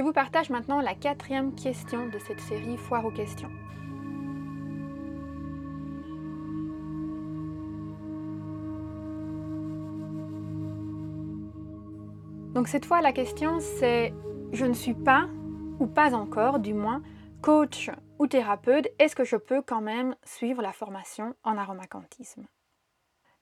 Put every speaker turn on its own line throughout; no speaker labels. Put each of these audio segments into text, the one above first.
Je vous partage maintenant la quatrième question de cette série Foire aux questions. Donc cette fois, la question c'est je ne suis pas, ou pas encore du moins, coach ou thérapeute, est-ce que je peux quand même suivre la formation en aromacantisme?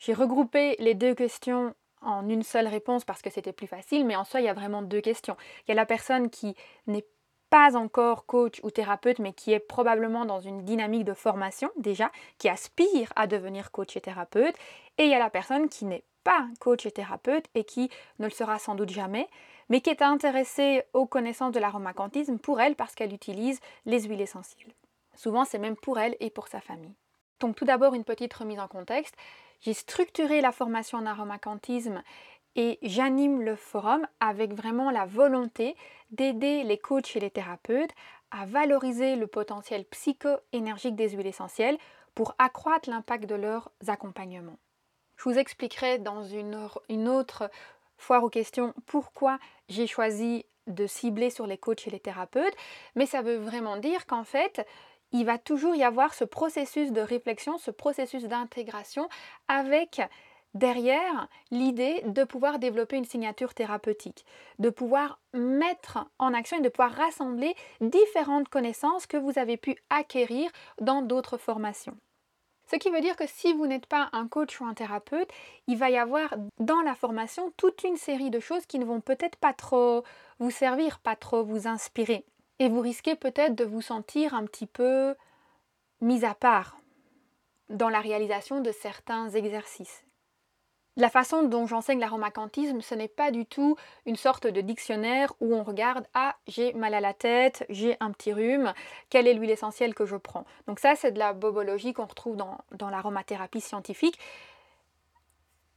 J'ai regroupé les deux questions en une seule réponse parce que c'était plus facile, mais en soi, il y a vraiment deux questions. Il y a la personne qui n'est pas encore coach ou thérapeute, mais qui est probablement dans une dynamique de formation déjà, qui aspire à devenir coach et thérapeute, et il y a la personne qui n'est pas coach et thérapeute et qui ne le sera sans doute jamais, mais qui est intéressée aux connaissances de l'aromacantisme pour elle parce qu'elle utilise les huiles essentielles. Souvent, c'est même pour elle et pour sa famille. Donc tout d'abord, une petite remise en contexte. J'ai structuré la formation en aromacantisme et j'anime le forum avec vraiment la volonté d'aider les coachs et les thérapeutes à valoriser le potentiel psycho-énergique des huiles essentielles pour accroître l'impact de leurs accompagnements. Je vous expliquerai dans une, une autre foire aux questions pourquoi j'ai choisi de cibler sur les coachs et les thérapeutes, mais ça veut vraiment dire qu'en fait, il va toujours y avoir ce processus de réflexion, ce processus d'intégration avec derrière l'idée de pouvoir développer une signature thérapeutique, de pouvoir mettre en action et de pouvoir rassembler différentes connaissances que vous avez pu acquérir dans d'autres formations. Ce qui veut dire que si vous n'êtes pas un coach ou un thérapeute, il va y avoir dans la formation toute une série de choses qui ne vont peut-être pas trop vous servir, pas trop vous inspirer. Et vous risquez peut-être de vous sentir un petit peu mis à part dans la réalisation de certains exercices. La façon dont j'enseigne l'aromacantisme, ce n'est pas du tout une sorte de dictionnaire où on regarde Ah, j'ai mal à la tête, j'ai un petit rhume, quelle est l'huile essentielle que je prends? Donc, ça, c'est de la bobologie qu'on retrouve dans, dans l'aromathérapie scientifique.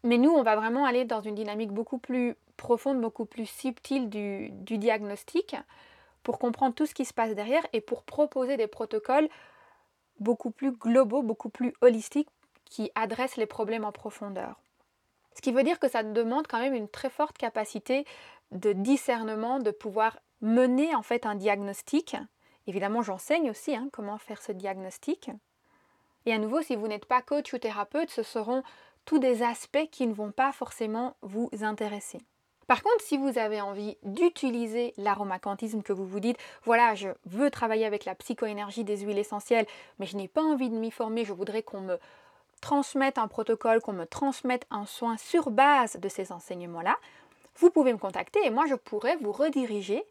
Mais nous, on va vraiment aller dans une dynamique beaucoup plus profonde, beaucoup plus subtile du, du diagnostic pour comprendre tout ce qui se passe derrière et pour proposer des protocoles beaucoup plus globaux, beaucoup plus holistiques qui adressent les problèmes en profondeur. Ce qui veut dire que ça demande quand même une très forte capacité de discernement, de pouvoir mener en fait un diagnostic. Évidemment, j'enseigne aussi hein, comment faire ce diagnostic. Et à nouveau, si vous n'êtes pas coach ou thérapeute, ce seront tous des aspects qui ne vont pas forcément vous intéresser. Par contre, si vous avez envie d'utiliser l'aromacantisme, que vous vous dites, voilà, je veux travailler avec la psychoénergie des huiles essentielles, mais je n'ai pas envie de m'y former, je voudrais qu'on me transmettre un protocole, qu'on me transmette un soin sur base de ces enseignements-là, vous pouvez me contacter et moi je pourrais vous rediriger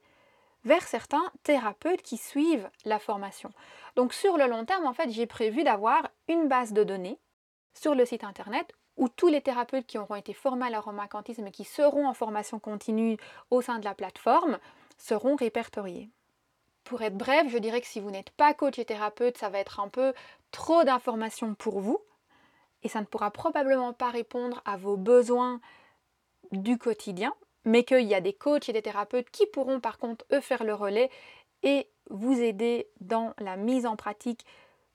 vers certains thérapeutes qui suivent la formation. Donc sur le long terme, en fait, j'ai prévu d'avoir une base de données sur le site internet où tous les thérapeutes qui auront été formés à l'aromacantisme et qui seront en formation continue au sein de la plateforme seront répertoriés. Pour être bref, je dirais que si vous n'êtes pas coach et thérapeute, ça va être un peu trop d'informations pour vous et ça ne pourra probablement pas répondre à vos besoins du quotidien, mais qu'il y a des coachs et des thérapeutes qui pourront par contre eux faire le relais et vous aider dans la mise en pratique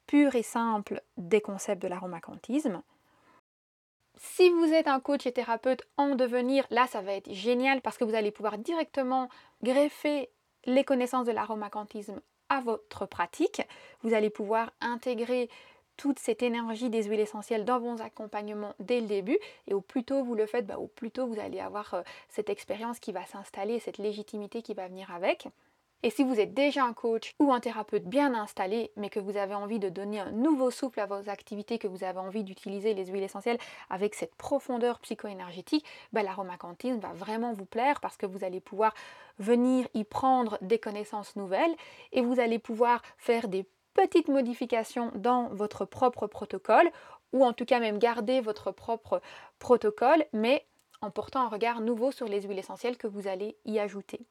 pure et simple des concepts de l'aromacantisme. Si vous êtes un coach et thérapeute en devenir, là ça va être génial parce que vous allez pouvoir directement greffer les connaissances de l'aromacantisme à votre pratique. Vous allez pouvoir intégrer toute cette énergie des huiles essentielles dans vos accompagnements dès le début. Et au plus tôt vous le faites, bah, au plus tôt vous allez avoir euh, cette expérience qui va s'installer, cette légitimité qui va venir avec. Et si vous êtes déjà un coach ou un thérapeute bien installé, mais que vous avez envie de donner un nouveau souffle à vos activités, que vous avez envie d'utiliser les huiles essentielles avec cette profondeur psycho-énergétique, bah, l'aromacantisme va vraiment vous plaire parce que vous allez pouvoir venir y prendre des connaissances nouvelles et vous allez pouvoir faire des petites modifications dans votre propre protocole, ou en tout cas même garder votre propre protocole, mais en portant un regard nouveau sur les huiles essentielles que vous allez y ajouter.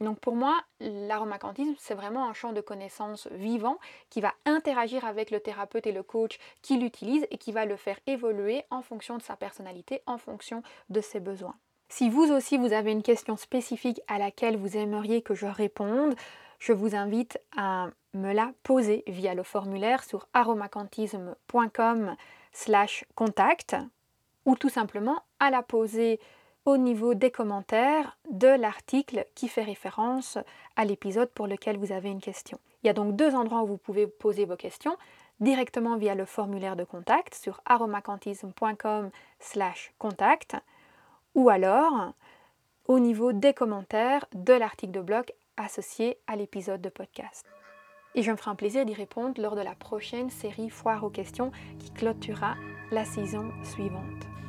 Donc pour moi, l'aromacantisme, c'est vraiment un champ de connaissances vivant qui va interagir avec le thérapeute et le coach qui l'utilise et qui va le faire évoluer en fonction de sa personnalité, en fonction de ses besoins. Si vous aussi vous avez une question spécifique à laquelle vous aimeriez que je réponde, je vous invite à me la poser via le formulaire sur aromacantisme.com slash contact ou tout simplement à la poser au niveau des commentaires de l'article qui fait référence à l'épisode pour lequel vous avez une question. Il y a donc deux endroits où vous pouvez poser vos questions directement via le formulaire de contact sur aromacantisme.com/contact ou alors au niveau des commentaires de l'article de blog associé à l'épisode de podcast. Et je me ferai un plaisir d'y répondre lors de la prochaine série Foire aux questions qui clôturera la saison suivante.